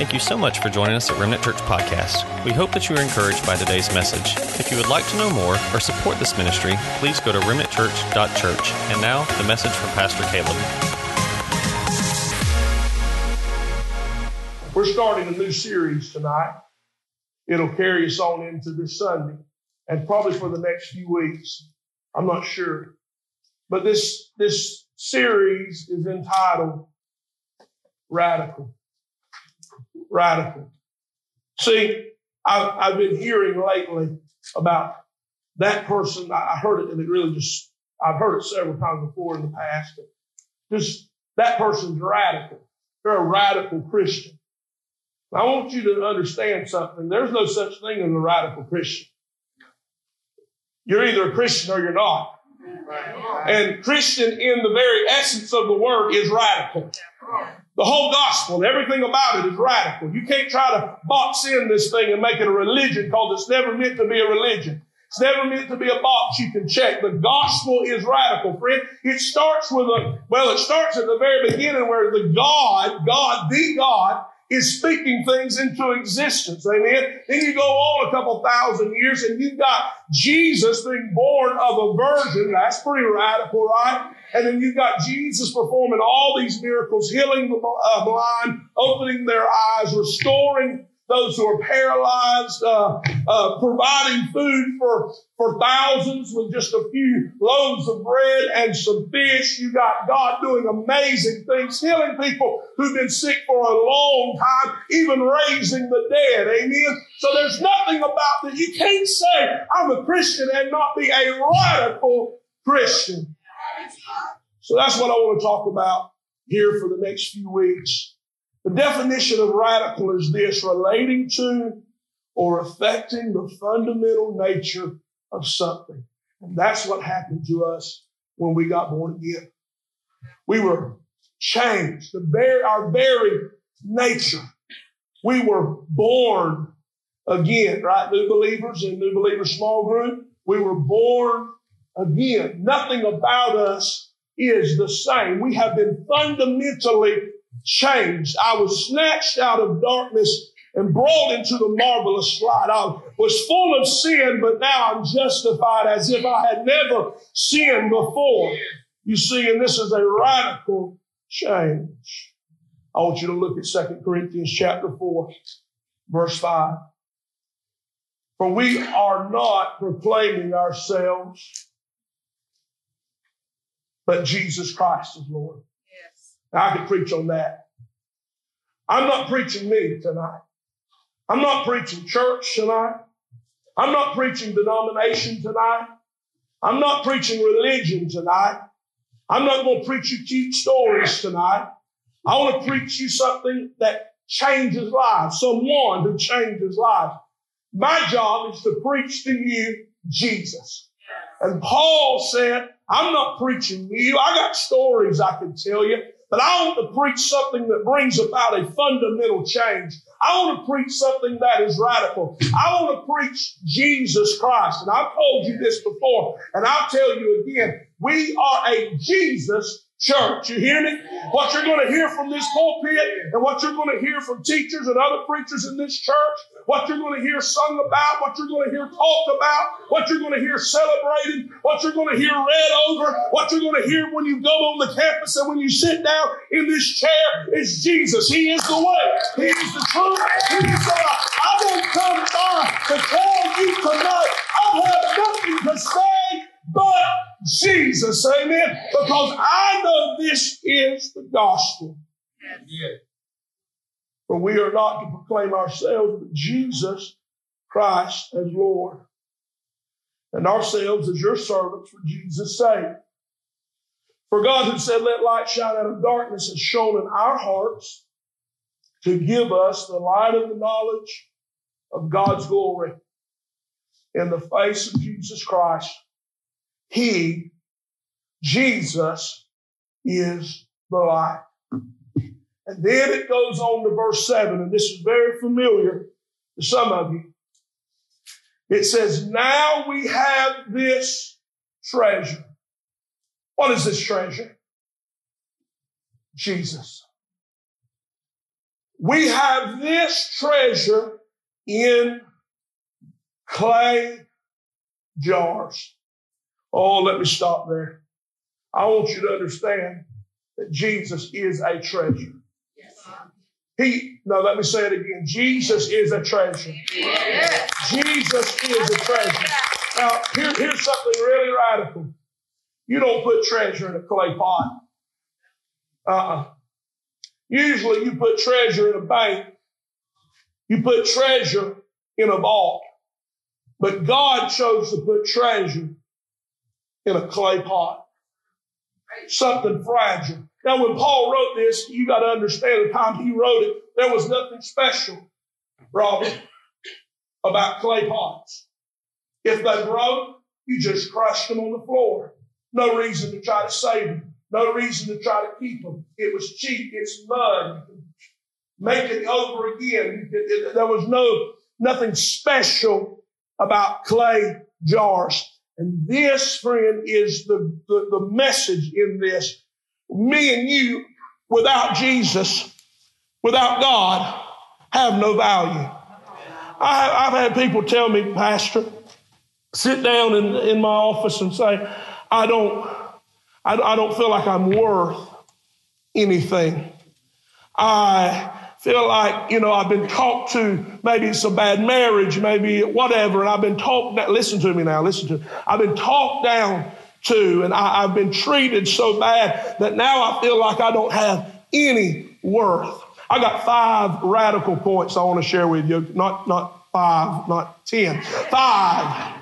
Thank you so much for joining us at Remnant Church Podcast. We hope that you are encouraged by today's message. If you would like to know more or support this ministry, please go to remnantchurch.church. And now, the message from Pastor Caleb. We're starting a new series tonight. It'll carry us on into this Sunday and probably for the next few weeks. I'm not sure. But this, this series is entitled Radical. Radical. See, I've, I've been hearing lately about that person. I heard it and it really just, I've heard it several times before in the past. Just that person's radical. They're a radical Christian. I want you to understand something. There's no such thing as a radical Christian. You're either a Christian or you're not. And Christian in the very essence of the word is radical. The whole gospel everything about it is radical. You can't try to box in this thing and make it a religion because it's never meant to be a religion. It's never meant to be a box you can check. The gospel is radical, friend. It starts with a, well, it starts at the very beginning where the God, God, the God, is speaking things into existence. Amen. Then you go on a couple thousand years and you've got Jesus being born of a virgin. That's pretty radical, right? And then you've got Jesus performing all these miracles, healing the uh, blind, opening their eyes, restoring those who are paralyzed, uh, uh, providing food for, for thousands with just a few loaves of bread and some fish. You got God doing amazing things, healing people who've been sick for a long time, even raising the dead. Amen. So there's nothing about that. You can't say I'm a Christian and not be a radical Christian. So that's what I want to talk about here for the next few weeks. The definition of radical is this relating to or affecting the fundamental nature of something. And that's what happened to us when we got born again. We were changed, the very, our very nature. We were born again, right? New believers in New Believers small group. We were born again. Nothing about us is the same. We have been fundamentally changed. I was snatched out of darkness and brought into the marvelous light. I was full of sin, but now I'm justified as if I had never sinned before. You see, and this is a radical change. I want you to look at 2 Corinthians chapter 4, verse 5. For we are not proclaiming ourselves, but Jesus Christ is Lord. Yes. I could preach on that. I'm not preaching me tonight. I'm not preaching church tonight. I'm not preaching denomination tonight. I'm not preaching religion tonight. I'm not going to preach you cute stories tonight. I want to preach you something that changes lives, someone who changes lives. My job is to preach to you Jesus. And Paul said, I'm not preaching to you. I got stories I can tell you. But I want to preach something that brings about a fundamental change. I want to preach something that is radical. I want to preach Jesus Christ. And I've told you this before, and I'll tell you again. We are a Jesus church. You hear me? What you're going to hear from this pulpit and what you're going to hear from teachers and other preachers in this church, what you're going to hear sung about, what you're going to hear talked about, what you're going to hear celebrated, what you're going to hear read over, what you're going to hear when you go on the campus and when you sit down in this chair is Jesus. He is the way. He is the truth. He is the life. I don't come by to tell you tonight I have nothing to say but Jesus. Amen. Because I know this is the gospel. Yes. For we are not to proclaim ourselves, but Jesus Christ as Lord. And ourselves as your servants for Jesus' sake. For God who said, let light shine out of darkness has shone in our hearts to give us the light of the knowledge of God's glory in the face of Jesus Christ. He, Jesus, is the light. And then it goes on to verse 7, and this is very familiar to some of you. It says, Now we have this treasure. What is this treasure? Jesus. We have this treasure in clay jars. Oh, let me stop there. I want you to understand that Jesus is a treasure. He, no, let me say it again. Jesus is a treasure. Jesus is a treasure. Now, here, here's something really radical. You don't put treasure in a clay pot. Uh-uh. Usually you put treasure in a bank. You put treasure in a vault. But God chose to put treasure in a clay pot. Something fragile. Now, when Paul wrote this, you got to understand the time he wrote it, there was nothing special, Robert, about clay pots. If they broke, you just crushed them on the floor. No reason to try to save them. No reason to try to keep them. It was cheap. It's mud. make it over again. It, it, there was no nothing special about clay jars. And this, friend, is the, the, the message in this. Me and you, without Jesus, without God, have no value. I have, I've had people tell me, Pastor, sit down in, in my office and say, I don't, I, I don't feel like I'm worth anything. I feel like, you know, I've been talked to, maybe it's a bad marriage, maybe whatever, and I've been talked, listen to me now, listen to me. I've been talked down to, and I, I've been treated so bad that now I feel like I don't have any worth. I got five radical points I want to share with you. Not, not five, not ten. Five.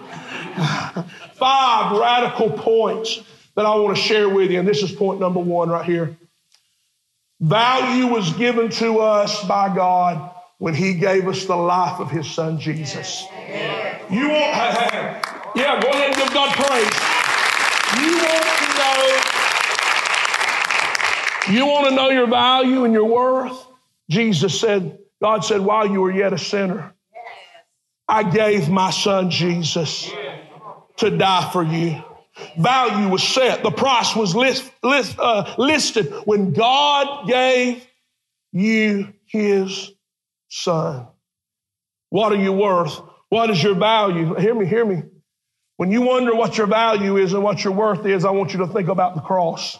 five radical points that I want to share with you. And this is point number one right here. Value was given to us by God when He gave us the life of His Son Jesus. You won't have, yeah, go ahead and give God praise. You want to know, you want to know your value and your worth? Jesus said, God said, while you were yet a sinner, I gave my son Jesus to die for you value was set, the price was list, list, uh, listed when God gave you his son. What are you worth? What is your value? Hear me, hear me. When you wonder what your value is and what your worth is, I want you to think about the cross.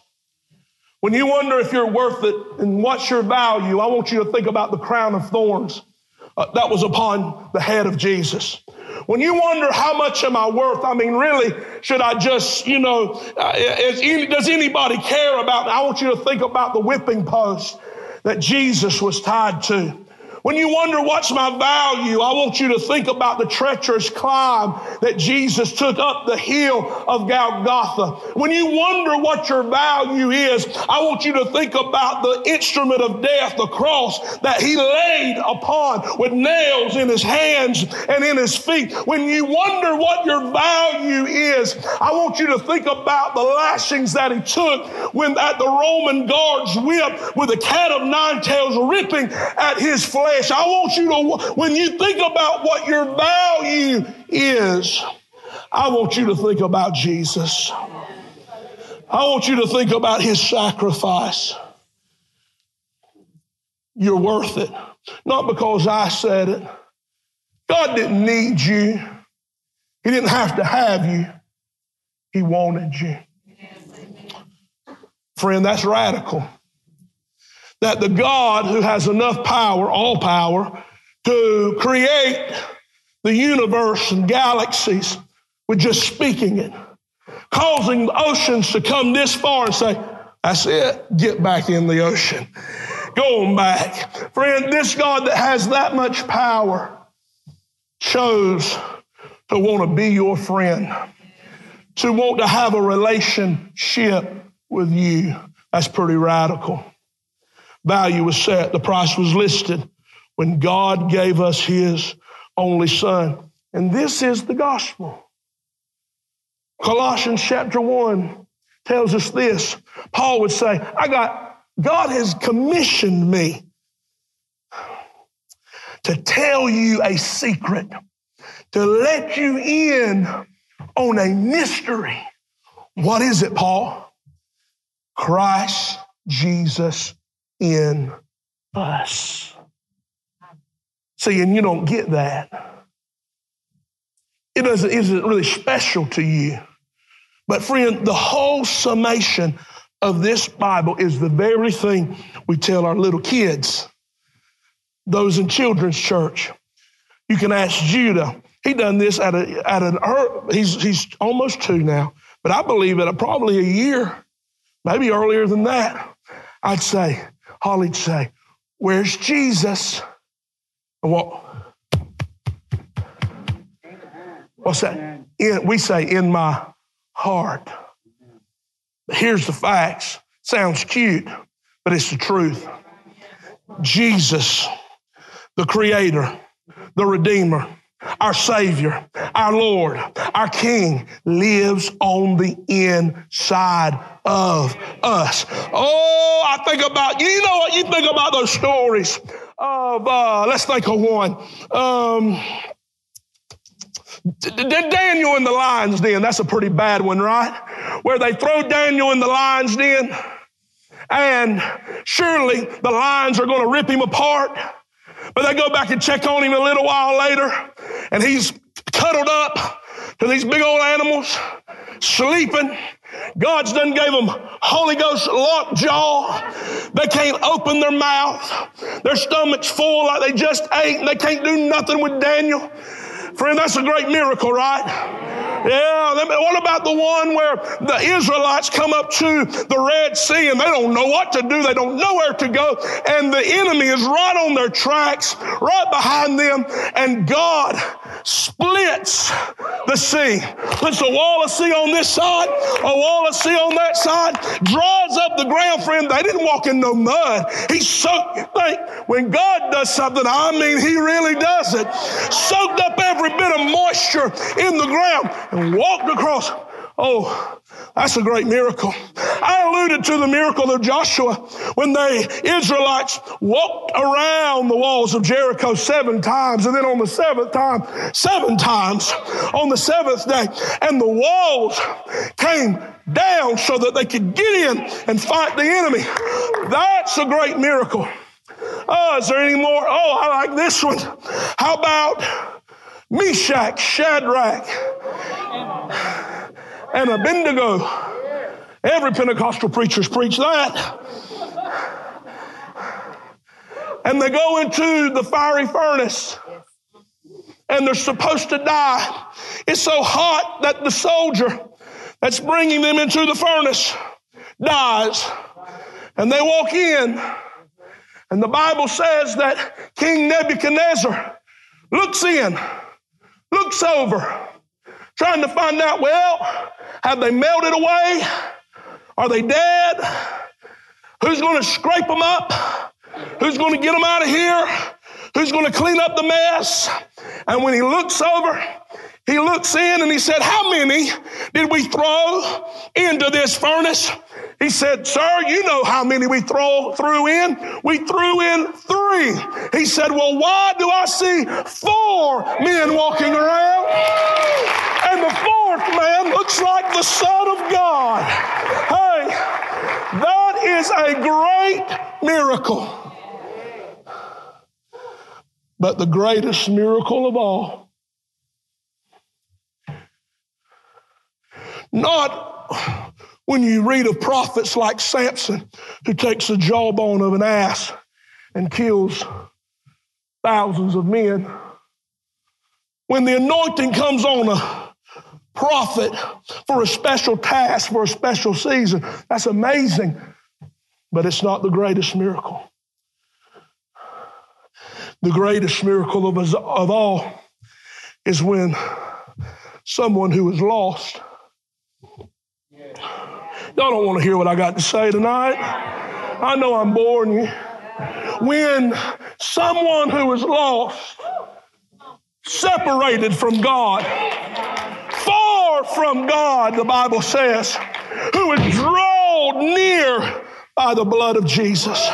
When you wonder if you're worth it and what's your value, I want you to think about the crown of thorns uh, that was upon the head of Jesus. When you wonder how much am I worth, I mean, really, should I just, you know, uh, does anybody care about? I want you to think about the whipping post that Jesus was tied to. When you wonder what's my value, I want you to think about the treacherous climb that Jesus took up the hill of Golgotha. When you wonder what your value is, I want you to think about the instrument of death, the cross that he laid upon with nails in his hands and in his feet. When you wonder what your value is, I want you to think about the lashings that he took when at the Roman guard's whip with a cat of nine tails ripping at his flesh flesh. I want you to, when you think about what your value is, I want you to think about Jesus. I want you to think about his sacrifice. You're worth it. Not because I said it. God didn't need you. He didn't have to have you. He wanted you. Friend, that's radical that the God who has enough power, all power, to create the universe and galaxies with just speaking it, causing the oceans to come this far and say, That's it, get back in the ocean. Go on back. Friend, this God that has that much power chose to want to be your friend, to want to have a relationship with you. That's pretty radical value was set, the price was listed when God gave us his only son. And this is the gospel. Colossians chapter 1 tells us this. Paul would say, I got, God has commissioned me to tell you a secret, to let you in on a mystery. What is it, Paul? Christ Jesus in us. See, and you don't get that. It doesn't, isn't really special to you. But friend, the whole summation of this Bible is the very thing we tell our little kids, those in children's church. You can ask Judah. He done this at a at an he's he's almost two now, but I believe at a, probably a year, maybe earlier than that. I'd say, Holly'd say, "Where's Jesus?" And what? What's that? In, we say, "In my heart." But Here's the facts. Sounds cute, but it's the truth. Jesus, the Creator, the Redeemer, our Savior, our Lord, our King lives on the inside of us. Oh, I think about, you know what? You think about those stories of, uh, let's think of one. Um, Daniel in the lion's den, that's a pretty bad one, right? Where they throw Daniel in the lion's den, and surely the lions are going to rip him apart. But they go back and check on him a little while later, and he's cuddled up to these big old animals, sleeping. God's done gave them Holy Ghost locked jaw. They can't open their mouth. Their stomach's full like they just ate, and they can't do nothing with Daniel. Friend, that's a great miracle, right? Yeah. What about the one where the Israelites come up to the Red Sea and they don't know what to do? They don't know where to go. And the enemy is right on their tracks, right behind them. And God splits the sea, puts a wall of sea on this side, a wall of sea on that side, draws up the ground, friend. They didn't walk in no mud. He soaked, think, when God does something, I mean, He really does it. Soaked up every bit of moisture in the ground and walked across. Oh, that's a great miracle. I alluded to the miracle of Joshua when the Israelites walked around the walls of Jericho seven times, and then on the seventh time, seven times on the seventh day, and the walls came down so that they could get in and fight the enemy. That's a great miracle. Oh, is there any more? Oh, I like this one. How about Meshach, Shadrach, and Abednego. Every Pentecostal preacher's preached that. And they go into the fiery furnace and they're supposed to die. It's so hot that the soldier that's bringing them into the furnace dies. And they walk in, and the Bible says that King Nebuchadnezzar looks in looks over, trying to find out, well, have they melted away? Are they dead? Who's going to scrape them up? Who's going to get them out of here? Who's going to clean up the mess? And when he looks over, he looks in and he said, How many did we throw into this furnace? He said, Sir, you know how many we throw, threw in. We threw in three. He said, Well, why do I see four men walking around? And the fourth man looks like the Son of God. Hey, that is a great miracle. But the greatest miracle of all Not when you read of prophets like Samson, who takes the jawbone of an ass and kills thousands of men. When the anointing comes on a prophet for a special task, for a special season, that's amazing, but it's not the greatest miracle. The greatest miracle of, us, of all is when someone who is lost Y'all don't want to hear what I got to say tonight. I know I'm boring you. When someone who is lost, separated from God, far from God, the Bible says, who is drawn near by the blood of Jesus.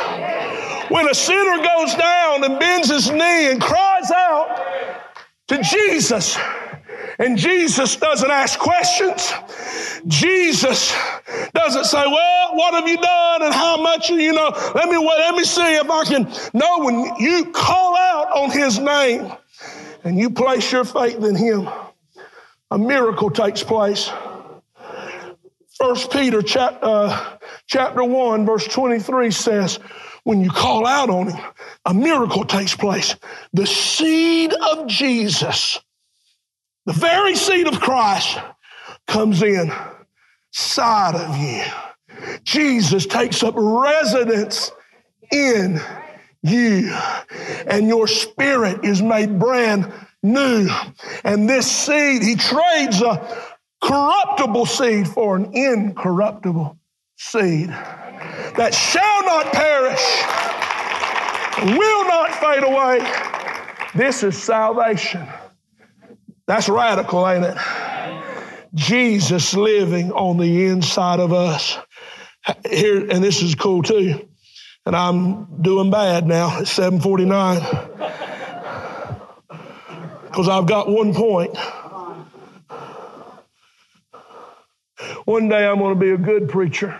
When a sinner goes down and bends his knee and cries out to Jesus, And Jesus doesn't ask questions. Jesus doesn't say, well, what have you done and how much, you know, let me, let me see if I can. No, when you call out on his name and you place your faith in him, a miracle takes place. First Peter chapter, uh, chapter 1, verse 23 says, when you call out on him, a miracle takes place. The seed of Jesus the very seed of Christ comes in side of you. Jesus takes up residence in you, and your spirit is made brand new. And this seed, he trades a corruptible seed for an incorruptible seed that shall not perish, will not fade away. This is salvation. That's radical, ain't it? Jesus living on the inside of us. Here, and this is cool too. And I'm doing bad now. It's 749. Because I've got one point. One day I'm going to be a good preacher.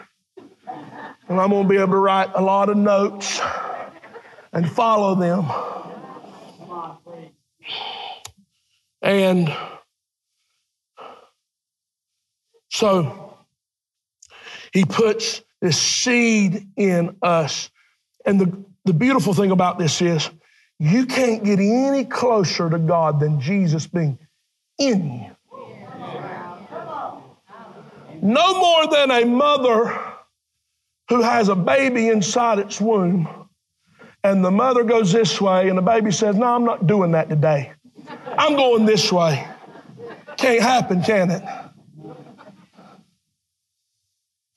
And I'm going to be able to write a lot of notes and follow them. And so he puts this seed in us. And the, the beautiful thing about this is you can't get any closer to God than Jesus being in you. No more than a mother who has a baby inside its womb, and the mother goes this way, and the baby says, No, I'm not doing that today. I'm going this way. Can't happen, can it?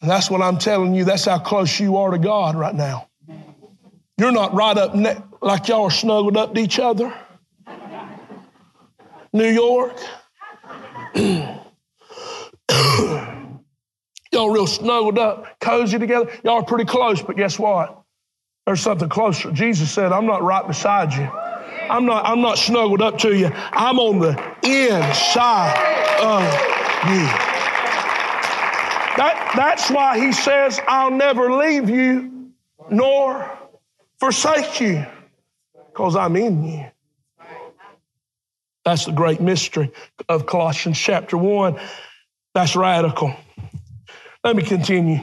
And that's what I'm telling you. That's how close you are to God right now. You're not right up ne- like y'all are snuggled up to each other. New York. y'all real snuggled up, cozy together. Y'all are pretty close, but guess what? There's something closer. Jesus said, I'm not right beside you. I'm not, I'm not snuggled up to you. I'm on the inside of you. That, that's why he says, I'll never leave you nor forsake you because I'm in you. That's the great mystery of Colossians chapter 1. That's radical. Let me continue.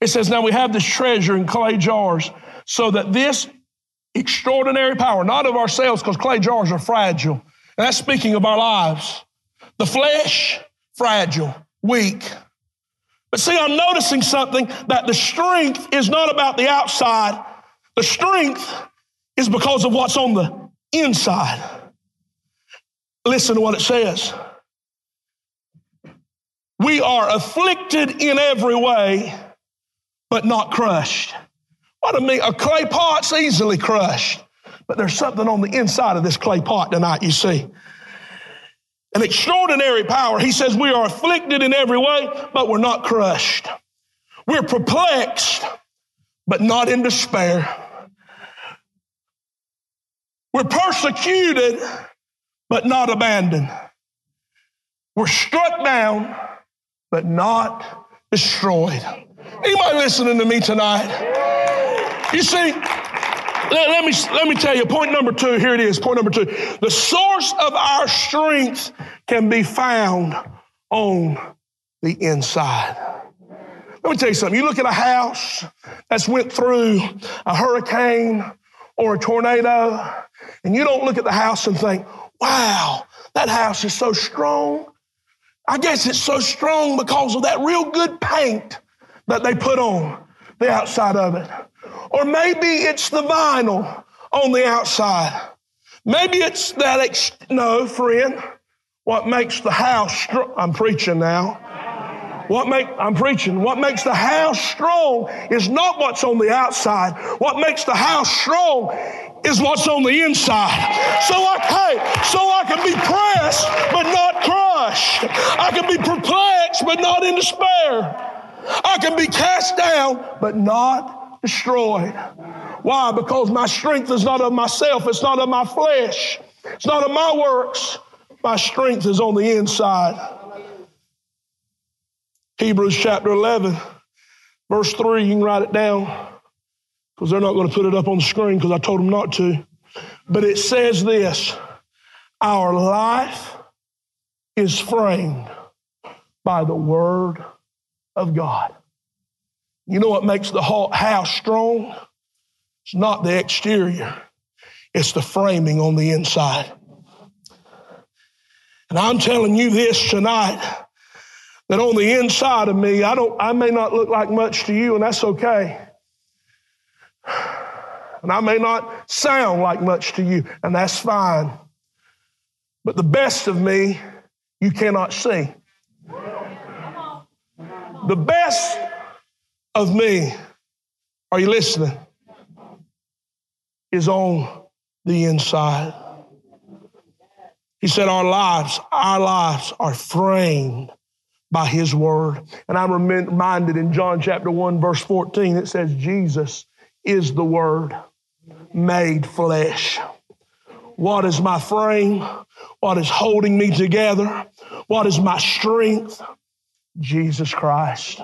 It says, Now we have this treasure in clay jars so that this extraordinary power, not of ourselves, because clay jars are fragile. And that's speaking of our lives. The flesh, fragile, weak. But see, I'm noticing something that the strength is not about the outside. The strength is because of what's on the inside. Listen to what it says. We are afflicted in every way, but not crushed. What a, me- a clay pot's easily crushed. But there's something on the inside of this clay pot tonight, you see. An extraordinary power. He says, We are afflicted in every way, but we're not crushed. We're perplexed, but not in despair. We're persecuted, but not abandoned. We're struck down, but not destroyed. Anybody listening to me tonight? You see, let, let, me, let me tell you, point number two, here it is, point number two. The source of our strength can be found on the inside. Let me tell you something. You look at a house that's went through a hurricane or a tornado, and you don't look at the house and think, wow, that house is so strong. I guess it's so strong because of that real good paint that they put on the outside of it. Or maybe it's the vinyl on the outside. Maybe it's that, ex- no, friend. What makes the house strong? I'm preaching now. What make I'm preaching? What makes the house strong is not what's on the outside. What makes the house strong is what's on the inside. So I hey, so I can be pressed but not crushed. I can be perplexed but not in despair. I can be cast down but not destroyed. Why? Because my strength is not of myself, it's not of my flesh. It's not of my works. My strength is on the inside. Hebrews chapter 11, verse 3, you can write it down because they're not going to put it up on the screen because I told them not to. But it says this Our life is framed by the word of God. You know what makes the house strong? It's not the exterior, it's the framing on the inside. And I'm telling you this tonight that on the inside of me, I don't I may not look like much to you, and that's okay. And I may not sound like much to you, and that's fine. But the best of me, you cannot see. The best of me, are you listening? Is on the inside. He said, Our lives, our lives are framed by His Word. And I'm reminded in John chapter 1, verse 14, it says, Jesus is the Word made flesh. What is my frame? What is holding me together? What is my strength? Jesus Christ.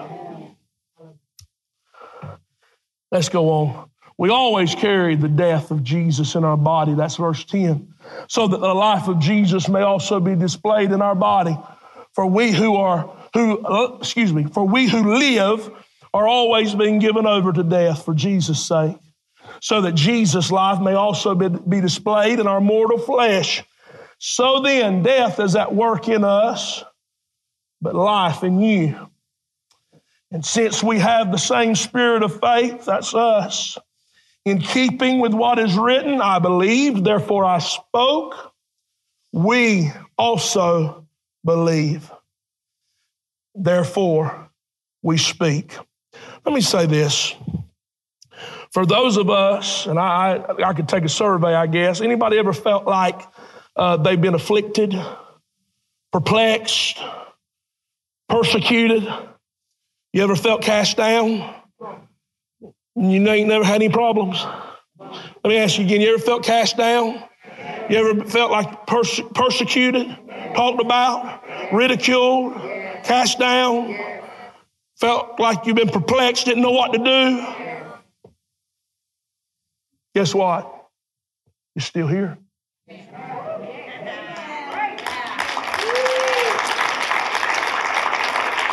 Let's go on. We always carry the death of Jesus in our body. That's verse 10. So that the life of Jesus may also be displayed in our body. For we who are, who, uh, excuse me, for we who live are always being given over to death for Jesus' sake so that Jesus' life may also be, be displayed in our mortal flesh. So then, death is at work in us, but life in you. And since we have the same spirit of faith, that's us, in keeping with what is written, I believed, therefore I spoke, we also believe. Therefore, we speak. Let me say this. For those of us, and I, I could take a survey, I guess. Anybody ever felt like uh, they've been afflicted, perplexed, persecuted? You ever felt cast down? You know never had any problems. Let me ask you again. You ever felt cast down? You ever felt like perse- persecuted, talked about, ridiculed, cast down? Felt like you've been perplexed, didn't know what to do? Guess what? You're still here.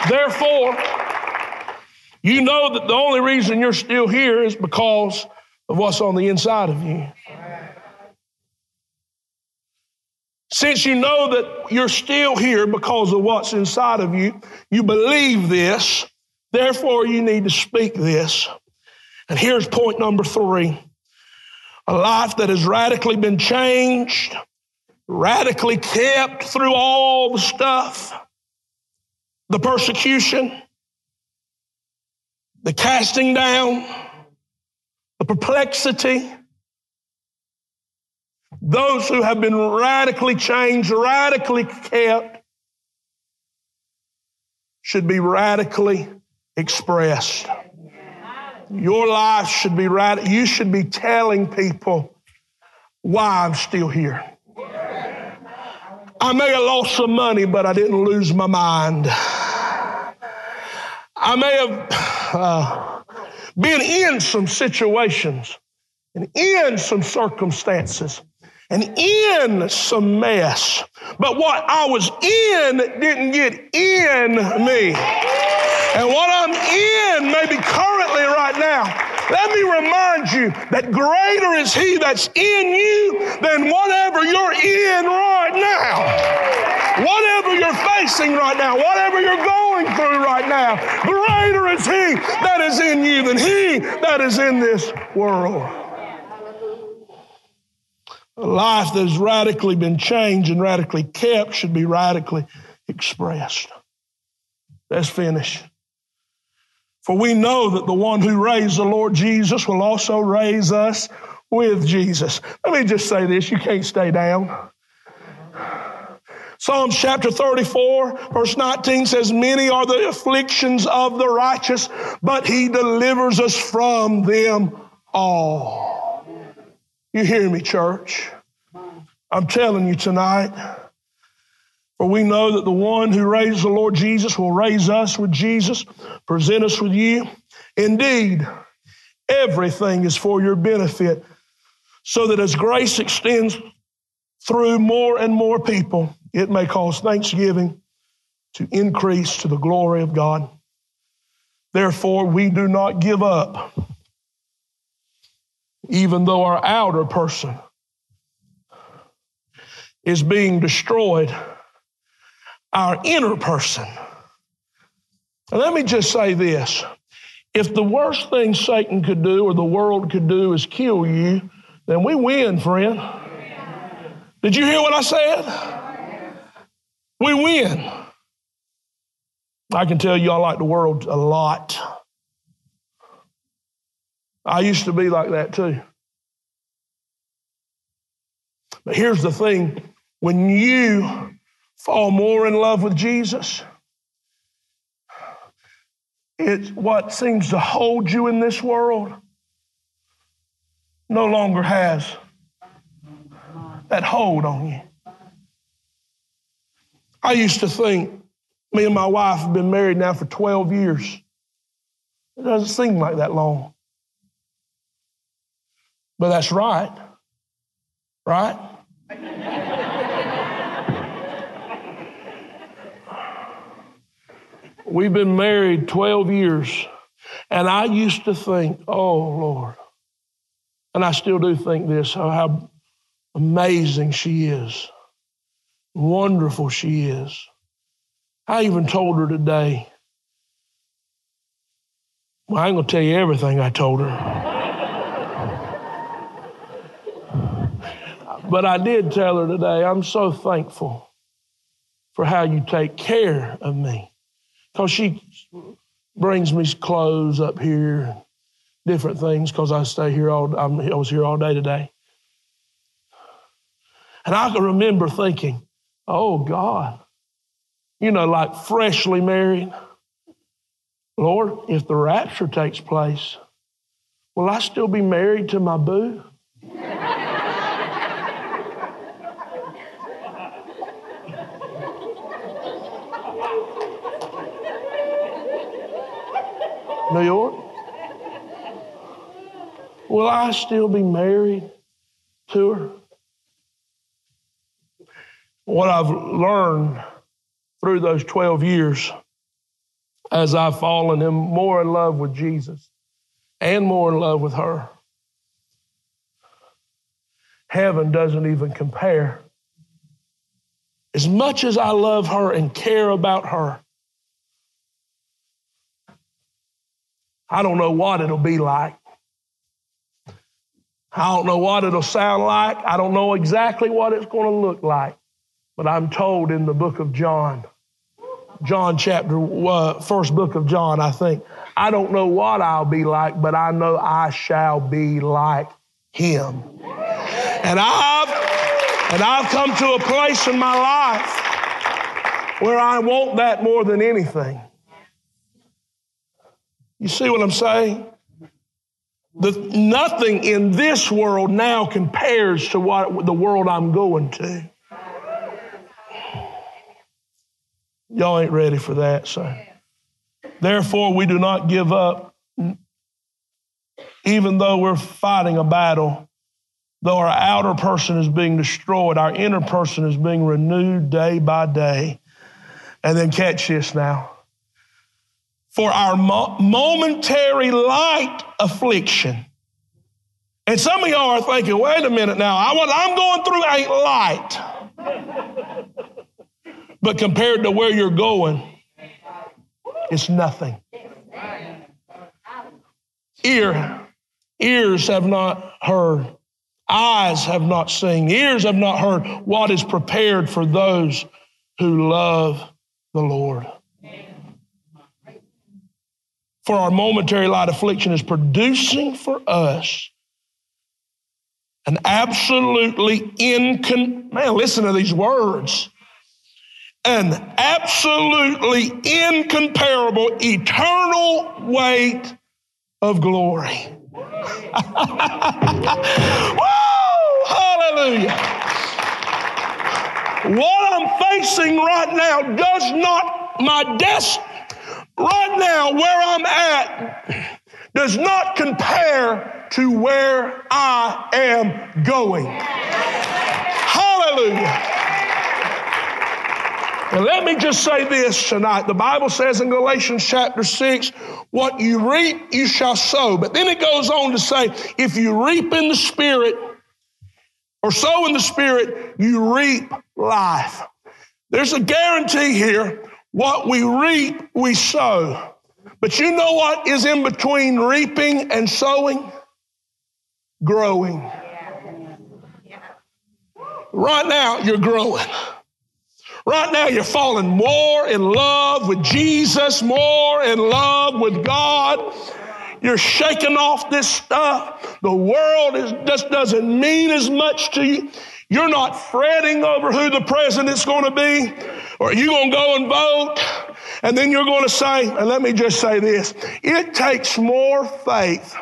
Therefore, you know that the only reason you're still here is because of what's on the inside of you. Since you know that you're still here because of what's inside of you, you believe this, therefore you need to speak this. And here's point number three a life that has radically been changed, radically kept through all the stuff, the persecution, the casting down, the perplexity. Those who have been radically changed, radically kept, should be radically expressed. Your life should be right. You should be telling people why I'm still here. I may have lost some money, but I didn't lose my mind. I may have uh, been in some situations and in some circumstances and in some mess, but what I was in didn't get in me. And what I'm in, maybe currently right now, let me remind you that greater is He that's in you than whatever you're in right now. Whatever you're facing right now, whatever you're going through right now, greater is He that is in you than He that is in this world. A life that has radically been changed and radically kept should be radically expressed. Let's finish. For we know that the one who raised the Lord Jesus will also raise us with Jesus. Let me just say this you can't stay down. Psalms chapter 34, verse 19 says, Many are the afflictions of the righteous, but he delivers us from them all. You hear me, church? I'm telling you tonight, for we know that the one who raised the Lord Jesus will raise us with Jesus, present us with you. Indeed, everything is for your benefit, so that as grace extends through more and more people, it may cause thanksgiving to increase to the glory of God. Therefore, we do not give up, even though our outer person is being destroyed, our inner person. And let me just say this if the worst thing Satan could do or the world could do is kill you, then we win, friend. Did you hear what I said? We win. I can tell you I like the world a lot. I used to be like that too. But here's the thing when you fall more in love with Jesus, it's what seems to hold you in this world no longer has that hold on you. I used to think me and my wife have been married now for 12 years. It doesn't seem like that long. But that's right. Right? We've been married 12 years, and I used to think, oh, Lord, and I still do think this, how amazing she is, wonderful she is. I even told her today, well, I ain't going to tell you everything I told her. but I did tell her today, I'm so thankful for how you take care of me. Because she brings me clothes up here, different things, because I stay here all I'm, I was here all day today. And I can remember thinking, oh God, you know, like freshly married. Lord, if the rapture takes place, will I still be married to my boo? New York? Will I still be married to her? What I've learned through those 12 years as I've fallen in more in love with Jesus and more in love with her. Heaven doesn't even compare. As much as I love her and care about her, I don't know what it'll be like. I don't know what it'll sound like. I don't know exactly what it's going to look like. But I'm told in the book of John, John chapter, uh, first book of John, I think, I don't know what I'll be like, but I know I shall be like him. And I've, and I've come to a place in my life where I want that more than anything. You see what I'm saying? The, nothing in this world now compares to what the world I'm going to. Y'all ain't ready for that, so. Therefore, we do not give up, even though we're fighting a battle. Though our outer person is being destroyed, our inner person is being renewed day by day. And then catch this now. For our mo- momentary light affliction. And some of y'all are thinking, wait a minute now, I, what I'm going through ain't light. But compared to where you're going, it's nothing. Ear, ears have not heard, eyes have not seen, ears have not heard what is prepared for those who love the Lord. For our momentary light affliction is producing for us an absolutely incon man, listen to these words an absolutely incomparable, eternal weight of glory. Woo! Hallelujah. What I'm facing right now does not, my desk right now, where I'm at, does not compare to where I am going. Hallelujah. And let me just say this tonight. The Bible says in Galatians chapter 6, what you reap, you shall sow. But then it goes on to say, if you reap in the Spirit or sow in the Spirit, you reap life. There's a guarantee here. What we reap, we sow. But you know what is in between reaping and sowing? Growing. Right now, you're growing. Right now, you're falling more in love with Jesus, more in love with God. You're shaking off this stuff. The world is, just doesn't mean as much to you. You're not fretting over who the president's going to be, or you're going to go and vote, and then you're going to say, and let me just say this it takes more faith.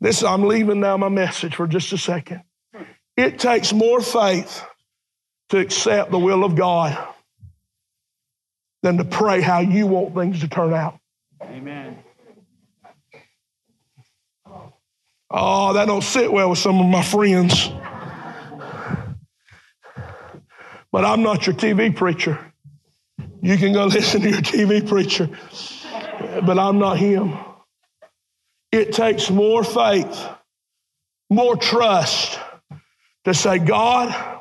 This, I'm leaving now my message for just a second. It takes more faith to accept the will of God than to pray how you want things to turn out. Amen. Oh, that don't sit well with some of my friends. But I'm not your TV preacher. You can go listen to your TV preacher, but I'm not him. It takes more faith, more trust to say, God,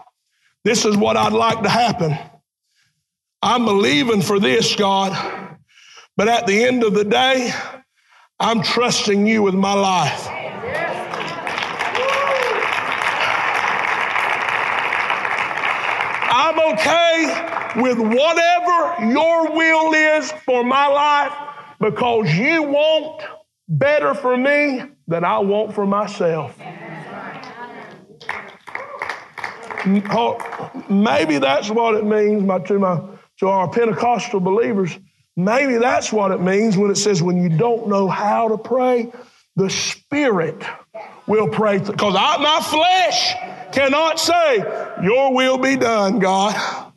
this is what I'd like to happen. I'm believing for this, God. But at the end of the day, I'm trusting you with my life. I'm okay with whatever your will is for my life because you want better for me than I want for myself. Oh, maybe that's what it means to, my, to our Pentecostal believers. Maybe that's what it means when it says, when you don't know how to pray, the Spirit will pray. Because my flesh cannot say, Your will be done, God.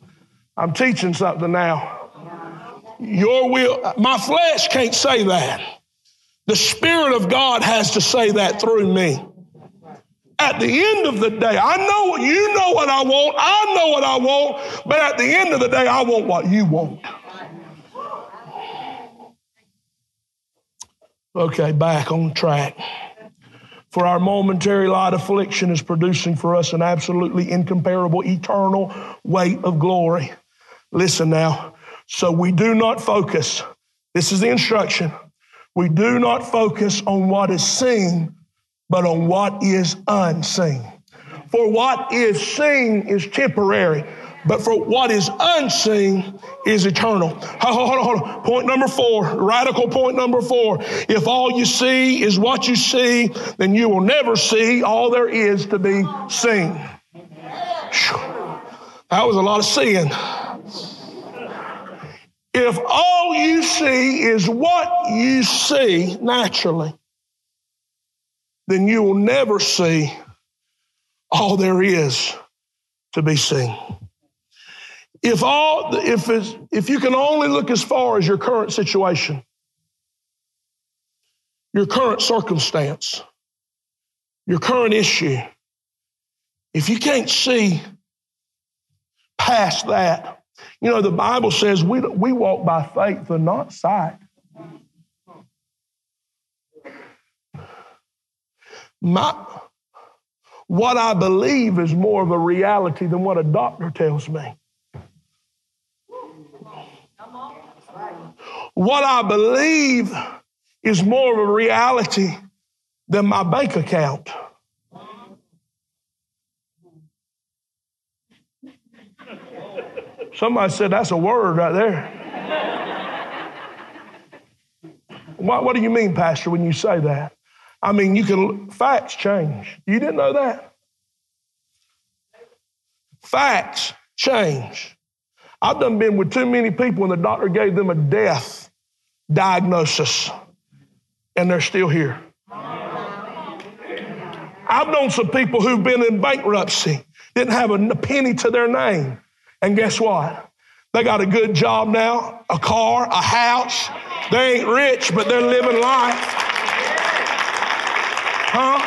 I'm teaching something now. Your will, my flesh can't say that. The Spirit of God has to say that through me. At the end of the day, I know you know what I want, I know what I want, but at the end of the day, I want what you want. Okay, back on track. For our momentary light affliction is producing for us an absolutely incomparable eternal weight of glory. Listen now. So we do not focus. This is the instruction. We do not focus on what is seen, but on what is unseen. For what is seen is temporary, but for what is unseen is eternal. Hold on, hold on. Point number four, radical point number four. If all you see is what you see, then you will never see all there is to be seen. That was a lot of seeing. If all you see is what you see naturally, then you will never see all there is to be seen. If all if it's, if you can only look as far as your current situation, your current circumstance, your current issue, if you can't see past that, you know the Bible says we we walk by faith and not sight. My, what I believe is more of a reality than what a doctor tells me. What I believe is more of a reality than my bank account. Somebody said that's a word right there. what, what do you mean, Pastor, when you say that? I mean, you can, facts change. You didn't know that? Facts change. I've done been with too many people and the doctor gave them a death diagnosis and they're still here. I've known some people who've been in bankruptcy, didn't have a penny to their name, And guess what? They got a good job now, a car, a house. They ain't rich, but they're living life. Huh?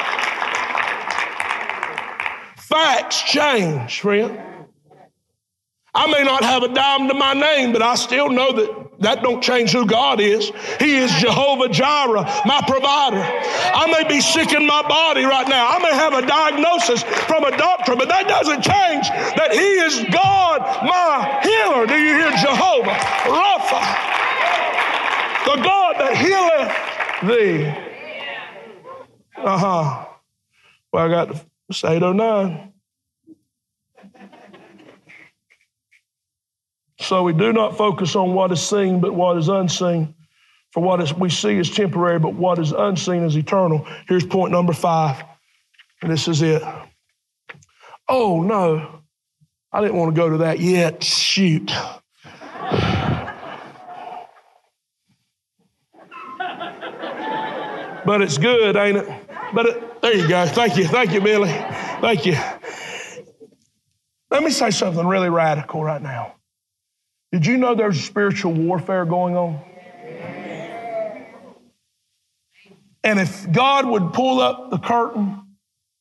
Facts change, friend. I may not have a dime to my name, but I still know that that don't change who God is. He is Jehovah Jireh, my provider. I may be sick in my body right now. I may have a diagnosis from a doctor, but that doesn't change that He is God, my healer. Do you hear Jehovah? Rapha, the God that healeth thee. Uh huh. Well, I got say 809. So we do not focus on what is seen, but what is unseen. For what is, we see is temporary, but what is unseen is eternal. Here's point number five, and this is it. Oh, no, I didn't want to go to that yet. Shoot. but it's good, ain't it? But it, there you go. Thank you. Thank you, Billy. Thank you. Let me say something really radical right now. Did you know there's spiritual warfare going on? And if God would pull up the curtain,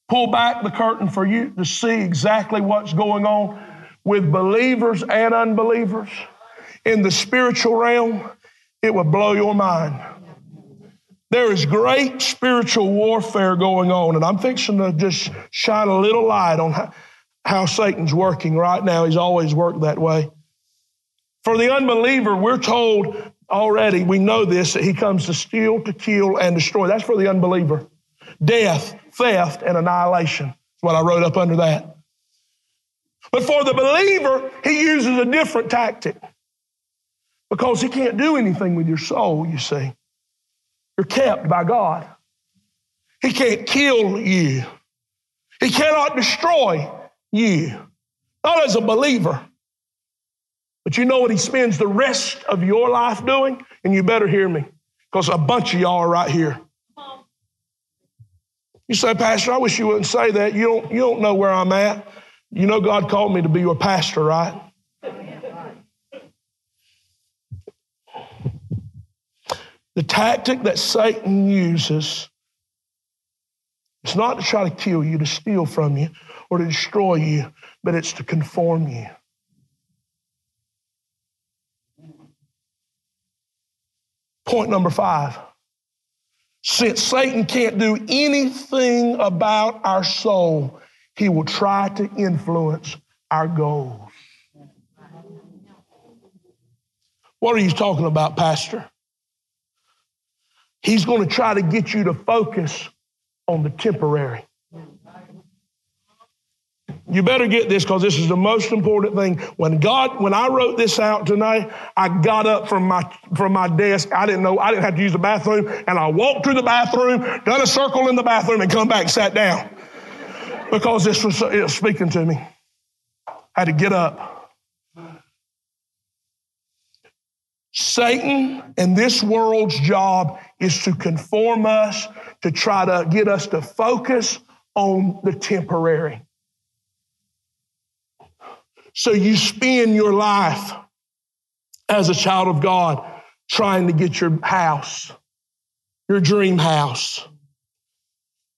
pull back the curtain for you to see exactly what's going on with believers and unbelievers in the spiritual realm, it would blow your mind. There is great spiritual warfare going on, and I'm fixing to just shine a little light on how, Satan's working right now. He's always worked that way. For the unbeliever, we're told already, we know this, that he comes to steal, to kill, and destroy. That's for the unbeliever. Death, theft, and annihilation is what I wrote up under that. But for the believer, he uses a different tactic because he can't do anything with your soul, you see. You're kept by God. He can't kill you, he cannot destroy you. Not as a believer. But you know what he spends the rest of your life doing? And you better hear me, because a bunch of y'all are right here. You say, Pastor, I wish you wouldn't say that. You don't, you don't know where I'm at. You know God called me to be your pastor, right? The tactic that Satan uses is not to try to kill you, to steal from you, or to destroy you, but it's to conform you. Point number five. Since Satan can't do anything about our soul, he will try to influence our goals. What are you talking about, Pastor? He's going to try to get you to focus on the temporary. You better get this because this is the most important thing. When God, when I wrote this out tonight, I got up from my from my desk. I didn't know I didn't have to use the bathroom, and I walked through the bathroom, done a circle in the bathroom, and come back, sat down because this was, was speaking to me. I had to get up. Satan and this world's job is to conform us, to try to get us to focus on the temporary. So you spend your life as a child of God trying to get your house, your dream house,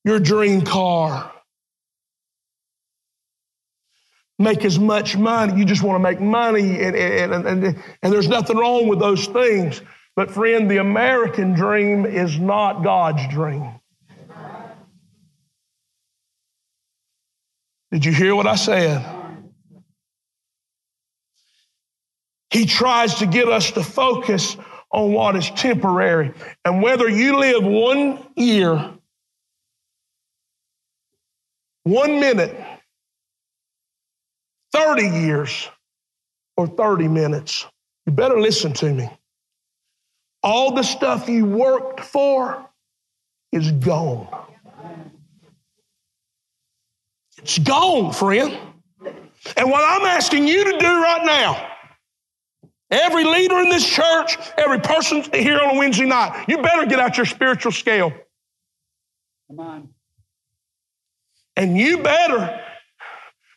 your dream car. Make as much money. You just want to make money, and, and, and, and there's nothing wrong with those things. But, friend, the American dream is not God's dream. Did you hear what I said? He tries to get us to focus on what is temporary. And whether you live one year, one minute, 30 years, or 30 minutes, you better listen to me. All the stuff you worked for is gone. It's gone, friend. And what I'm asking you to do right now Every leader in this church, every person here on a Wednesday night, you better get out your spiritual scale. Come on. And you better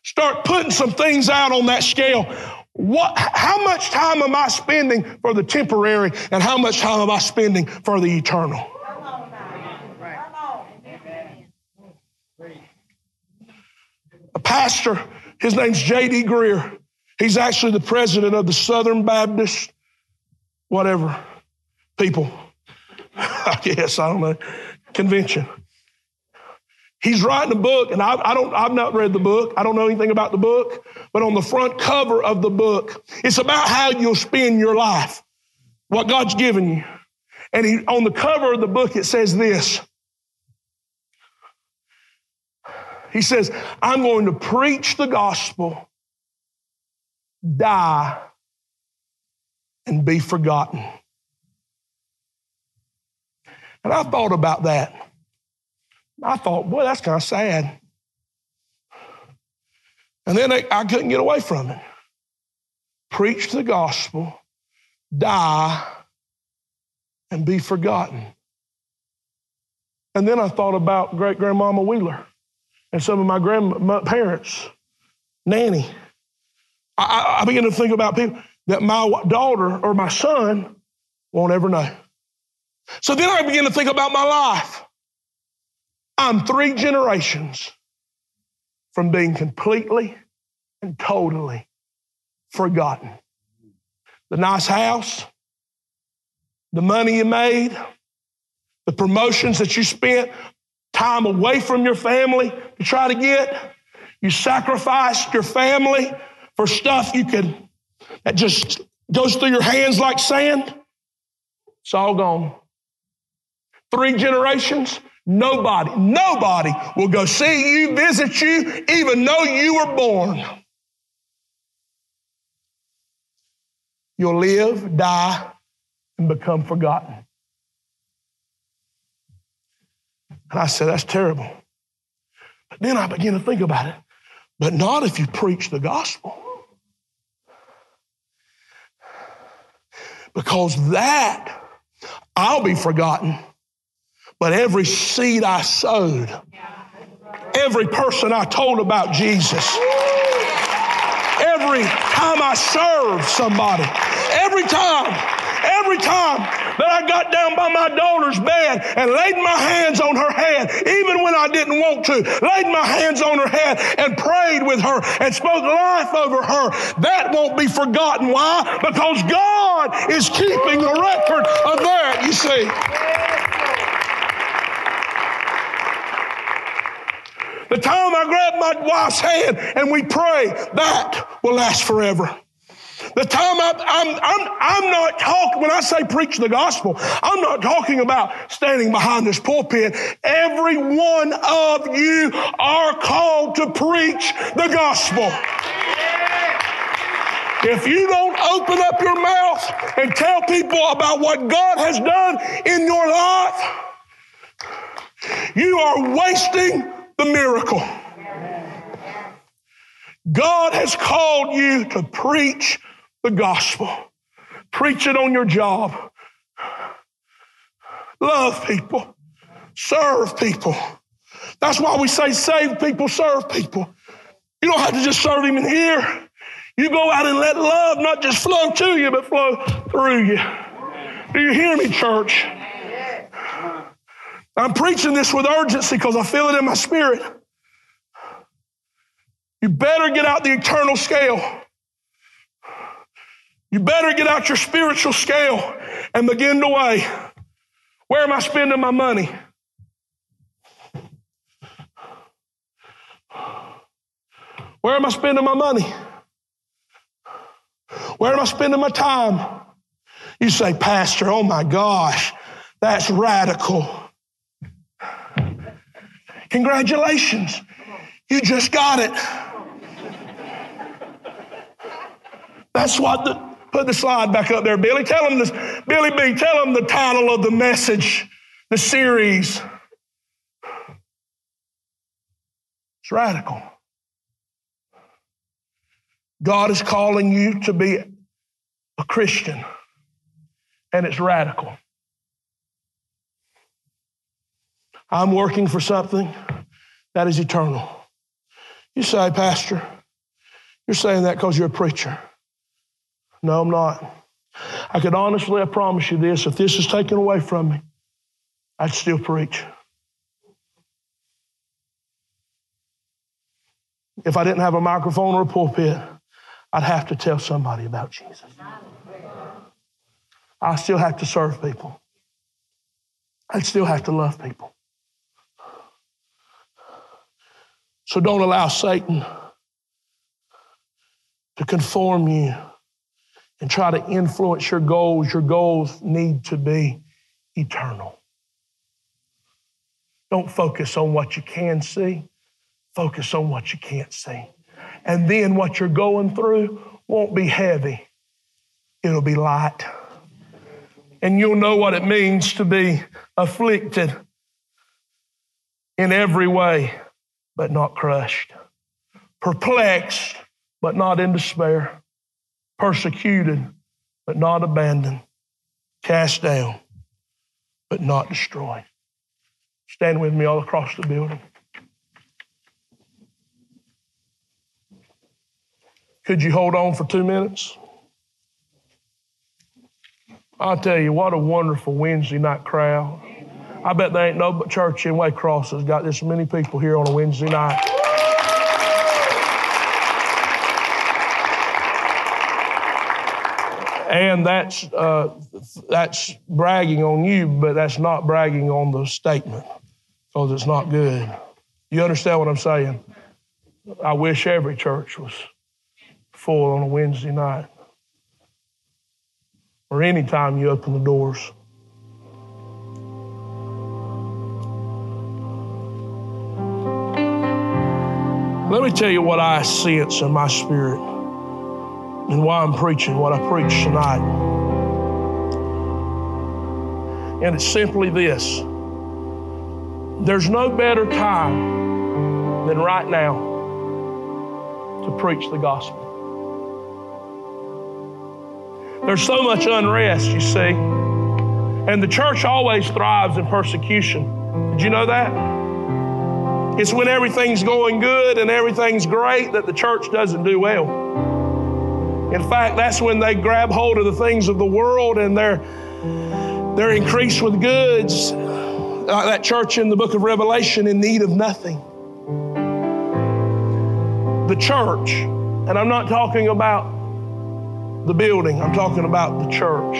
start putting some things out on that scale. What, how much time am I spending for the temporary and how much time am I spending for the eternal? A pastor, his name's J.D. Greear. He's actually the president of the Southern Baptist, whatever, people. I guess, I don't know, convention. He's writing a book, and I, I, don't, I've not read the book. I don't know anything about the book, but on the front cover of the book, it's about how you'll spend your life, what God's given you. And he, on the cover of the book, it says this. He says, I'm going to preach the gospel, die, and be forgotten. And I thought about that. I thought, boy, that's kind of sad. And then I, couldn't get away from it. Preach the gospel, die, and be forgotten. And then I thought about great grandmama Wheeler and some of my grandparents, Nanny. I, I began to think about people that my daughter or my son won't ever know. So then I began to think about my life. I'm three generations from being completely and totally forgotten. The nice house, the money you made, the promotions that you spent time away from your family to try to get. You sacrificed your family for stuff you could, that just goes through your hands like sand. It's all gone. Three generations, Nobody, nobody will go see you, visit you, even though you were born. You'll live, die, and become forgotten. And I said, That's terrible. But then I began to think about it. But not if you preach the gospel. Because that, I'll be forgotten but every seed I sowed, every person I told about Jesus, every time I served somebody, every time, every time that I got down by my daughter's bed and laid my hands on her head, even when I didn't want to, laid my hands on her head and prayed with her and spoke life over her, that won't be forgotten. Why? Because God is keeping a record of that, you see. The time I grab my wife's hand and we pray, that will last forever. The time I, I'm, I'm, I'm not talking, when I say preach the gospel, I'm not talking about standing behind this pulpit. Every one of you are called to preach the gospel. If you don't open up your mouth and tell people about what God has done in your life, you are wasting the miracle. God has called you to preach the gospel. Preach it on your job. Love people. Serve people. That's why we say save people, serve people. You don't have to just serve him in here. You go out and let love not just flow to you, but flow through you. Do you hear me, church? I'm preaching this with urgency because I feel it in my spirit. You better get out the eternal scale. You better get out your spiritual scale and begin to weigh. Where am I spending my money? Where am I spending my money? Where am I spending my time? You say, Pastor, oh my gosh, that's radical. Congratulations. You just got it. That's what the, put the slide back up there, Billy. Tell them this, Billy B, tell them the title of the message, the series. It's radical. God is calling you to be a Christian, and it's radical. I'm working for something that is eternal. You say, Pastor, You're saying that because you're a preacher. No, I'm not. I could honestly, I promise you this if this is taken away from me, I'd still preach. If I didn't have a microphone or a pulpit, I'd have to tell somebody about Jesus. I still have to serve people. I'd still have to love people. So don't allow Satan to conform you and try to influence your goals. Your goals need to be eternal. Don't focus on what you can see, focus on what you can't see. And then what you're going through won't be heavy, it'll be light. And you'll know what it means to be afflicted in every way, but not crushed, perplexed, but not in despair, persecuted, but not abandoned, cast down, but not destroyed. Stand with me all across the building. Could you hold on for two minutes? I'll tell you, what a wonderful Wednesday night crowd. I bet there ain't no church in Waycross that's got this many people here on a Wednesday night. And that's, uh, that's bragging on you, but that's not bragging on the statement because it's not good. You understand what I'm saying? I wish every church was full on a Wednesday night or any time you open the doors. Let me tell you what I sense in my spirit and why I'm preaching what I preach tonight. And it's simply this there's no better time than right now to preach the gospel. There's so much unrest, you see. And the church always thrives in persecution. Did you know that? It's when everything's going good and everything's great that the church doesn't do well. In fact, that's when they grab hold of the things of the world and they're they're increased with goods. Like that church in the book of Revelation in need of nothing. The church, and I'm not talking about the building, I'm talking about the church.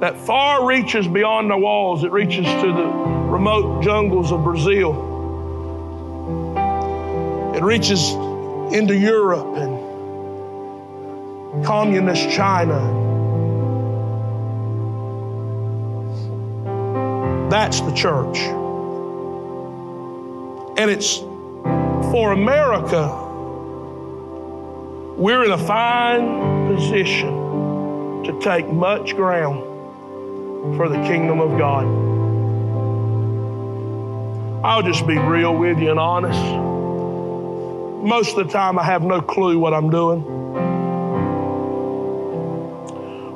That far reaches beyond the walls, it reaches to the remote jungles of Brazil. It reaches into Europe and communist China. That's the church. And it's for America we're in a fine position to take much ground for the kingdom of God. I'll just be real with you and honest. Most of the time, I have no clue what I'm doing.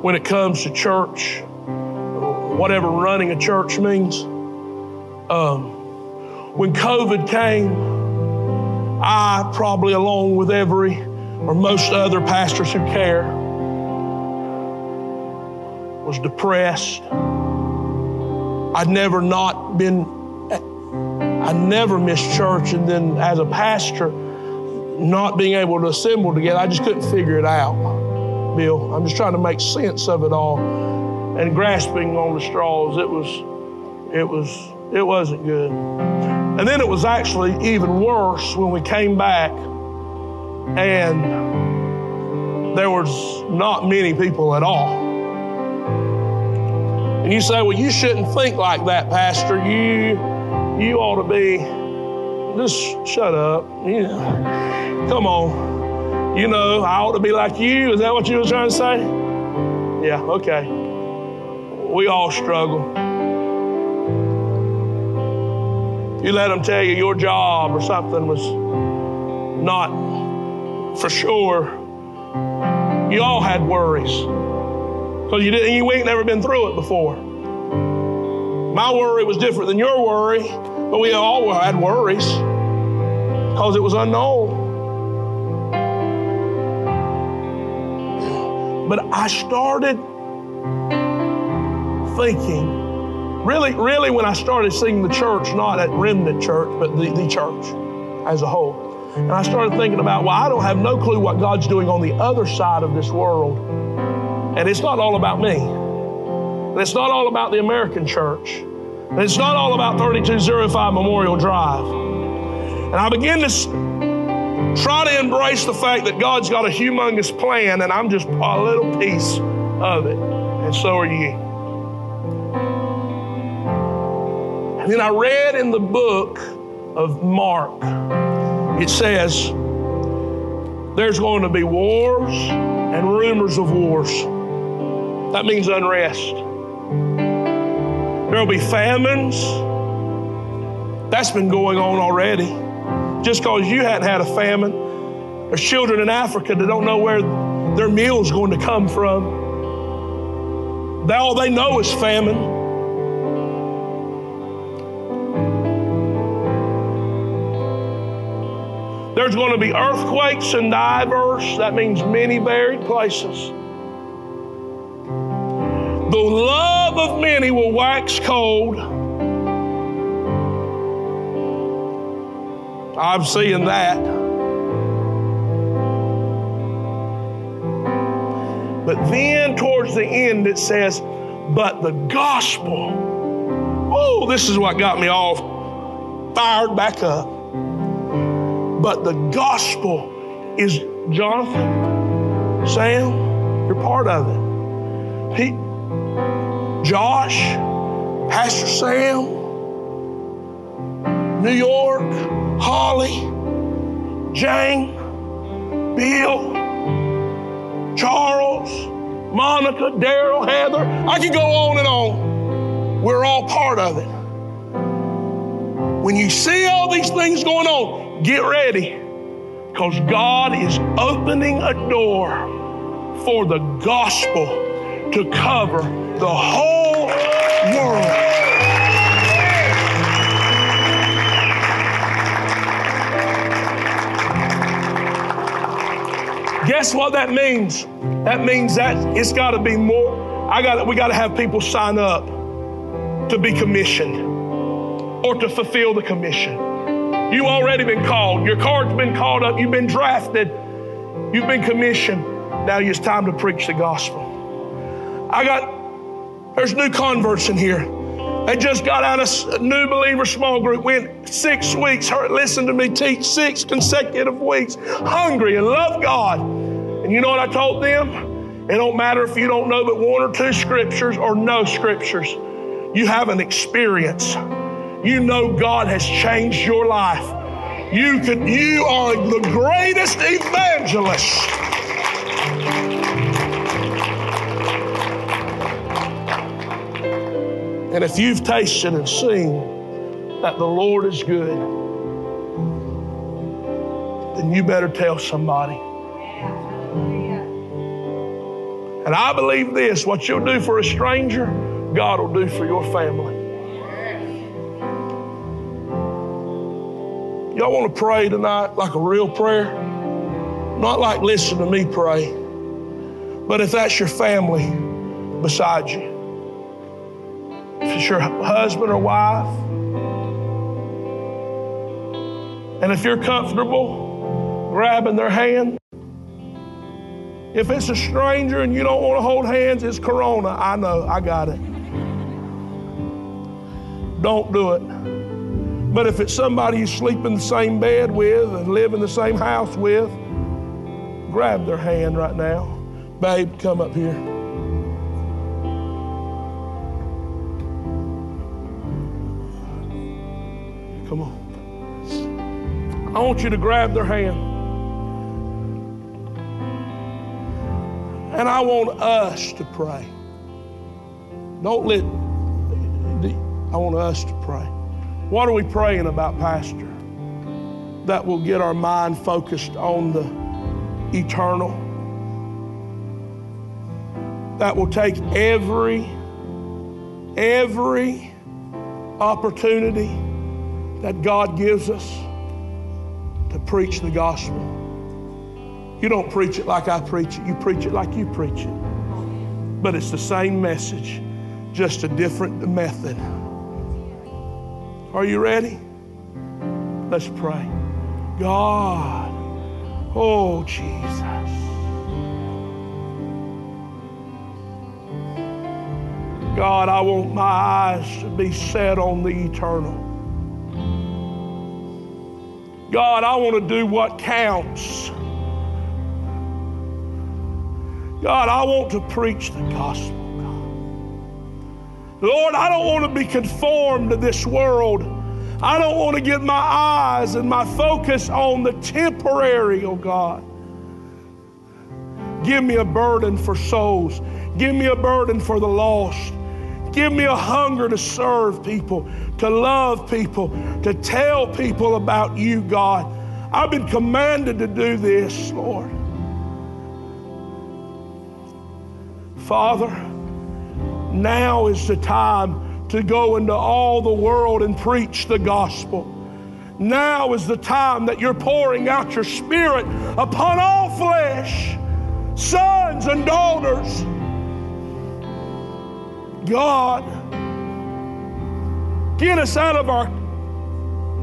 When it comes to church, whatever running a church means. Um, when COVID came, I probably, along with every or most other pastors who care, was depressed. I'd never not been, I never missed church. And then as a pastor, not being able to assemble together, I just couldn't figure it out, Bill. I'm just trying to make sense of it all. And grasping on the straws, it was, it was, it wasn't good. And then it was actually even worse when we came back and there was not many people at all. And you say, well, you shouldn't think like that, Pastor. You, you ought to be, just shut up. Know, come on. You know, I ought to be like you. Is that what you were trying to say? Yeah, okay. We all struggle. You let them tell you your job or something was not for sure, you all had worries. Because you didn't you ain't never been through it before. My worry was different than your worry, but we all had worries because it was unknown. But I started thinking, really, really, when I started seeing the church, not at Remnant Church, but the, the church as a whole. And I started thinking about, well, I don't have no clue what God's doing on the other side of this world. And it's not all about me. And it's not all about the American church. And it's not all about 3205 Memorial Drive. And I begin to try to embrace the fact that God's got a humongous plan and I'm just a little piece of it. And so are you. And then I read in the book of Mark, it says, there's going to be wars and rumors of wars. That means unrest. There'll be famines. That's been going on already. Just because you hadn't had a famine, there's children in Africa that don't know where their meal's going to come from. All they know is famine. There's going to be earthquakes in diverse, that means many varied places. The love of many will wax cold. I'm seeing that. But then towards the end it says, but the gospel. Oh, this is what got me all fired back up. But the gospel is Jonathan, Sam, you're part of it. He, Josh, Pastor Sam, New York, Holly, Jane, Bill, Charles, Monica, Daryl, Heather. I could go on and on. We're all part of it. When you see all these things going on, get ready because God is opening a door for the gospel to cover the whole world. Guess what that means? That means that it's got to be more. I got we got to have people sign up to be commissioned or to fulfill the commission. You've already been called. Your card's been called up. You've been drafted. You've been commissioned. Now it's time to preach the gospel. I got, there's new converts in here. They just got out of a new believer small group, went six weeks, heard, listened to me teach six consecutive weeks, hungry and love God. And you know what I told them? It don't matter if you don't know but one or two scriptures or no scriptures. You have an experience. You know God has changed your life. You could you are the greatest evangelist. And if you've tasted and seen that the Lord is good, then you better tell somebody. And I believe this what you'll do for a stranger, God will do for your family. Y'all want to pray tonight like a real prayer? Not like listen to me pray, but if that's your family beside you, if it's your husband or wife, and if you're comfortable grabbing their hand, if it's a stranger and you don't want to hold hands, it's Corona. I know, I got it. Don't do it. But if it's somebody you sleep in the same bed with and live in the same house with, grab their hand right now. Babe, come up here. Come on. I want you to grab their hand. And I want us to pray. Don't let, I want us to pray. What are we praying about, Pastor? That will get our mind focused on the eternal. That will take every, every opportunity that God gives us to preach the gospel. You don't preach it like I preach it, you preach it like you preach it. But it's the same message, just a different method. Are you ready? Let's pray. God, oh Jesus. God, I want my eyes to be set on the eternal. God, I want to do what counts. God, I want to preach the gospel. God. Lord, I don't want to be conformed to this world. I don't want to get my eyes and my focus on the temporary, oh God. Give me a burden for souls. Give me a burden for the lost. Give me a hunger to serve people, to love people, to tell people about you, God. I've been commanded to do this, Lord. Father, now is the time to go into all the world and preach the gospel. Now is the time that you're pouring out your spirit upon all flesh, sons and daughters. God, get us out of our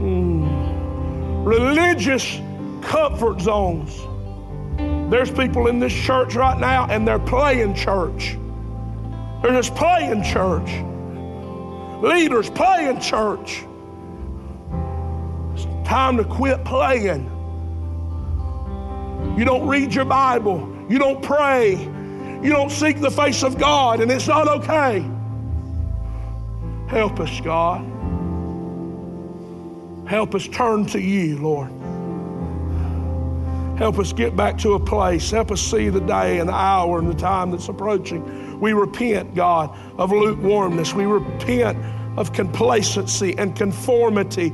mm, religious comfort zones. There's people in this church right now and they're playing church. They're just playing church. Leaders playing church. It's time to quit playing. You don't read your Bible. You don't pray. You don't seek the face of God, and it's not okay. Help us, God. Help us turn to you, Lord. Help us get back to a place. Help us see the day and the hour and the time that's approaching. We repent, God, of lukewarmness. We repent of complacency and conformity.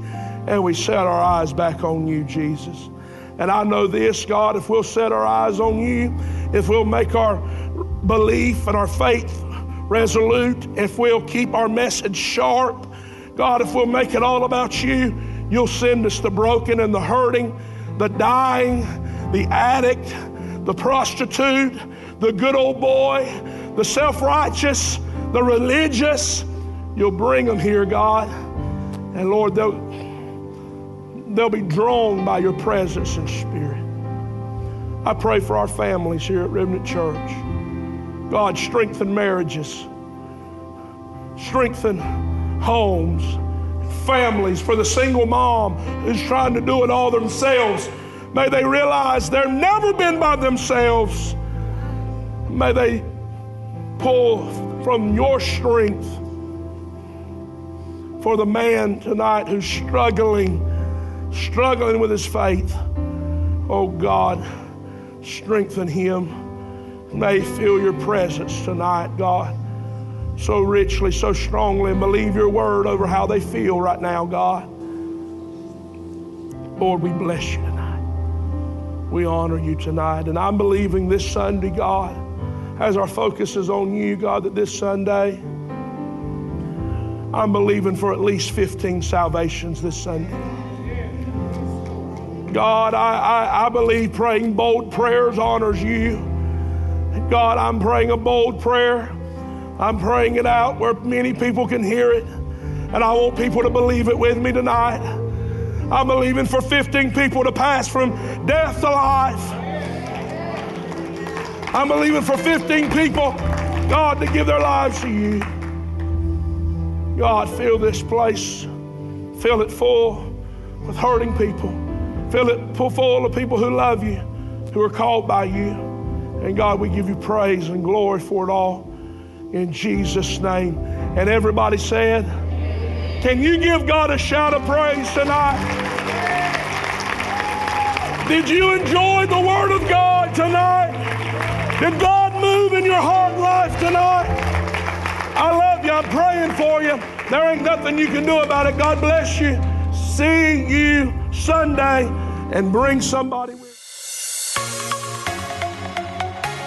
And we set our eyes back on you, Jesus. And I know this, God, if we'll set our eyes on you, if we'll make our belief and our faith resolute, if we'll keep our message sharp, God, if we'll make it all about you, you'll send us the broken and the hurting, the dying, the addict, the prostitute, the good old boy, the self righteous, the religious. You'll bring them here, God. And Lord, they'll, they'll be drawn by your presence and spirit. I pray for our families here at Remnant Church. God, strengthen marriages, strengthen homes, families. For the single mom who's trying to do it all themselves, may they realize they've never been by themselves. May they pull from your strength. For the man tonight who's struggling, struggling with his faith, oh God, strengthen him. May feel your presence tonight, God, so richly, so strongly, and believe your word over how they feel right now, God. Lord, we bless you. We honor you tonight. And I'm believing this Sunday, God, as our focus is on you, God, that this Sunday, I'm believing for at least 15 salvations this Sunday. God, I, I, I believe praying bold prayers honors you. God, I'm praying a bold prayer. I'm praying it out where many people can hear it. And I want people to believe it with me tonight. I'm believing for 15 people to pass from death to life. I'm believing for 15 people, God, to give their lives to you. God, fill this place. Fill it full with hurting people. Fill it full of people who love you, who are called by you. And God, we give you praise and glory for it all in Jesus' name. And everybody said, Can you give God a shout of praise tonight? Did you enjoy the Word of God tonight? Did God move in your heart life tonight? I love you. I'm praying for you. There ain't nothing you can do about it. God bless you. See you Sunday and bring somebody with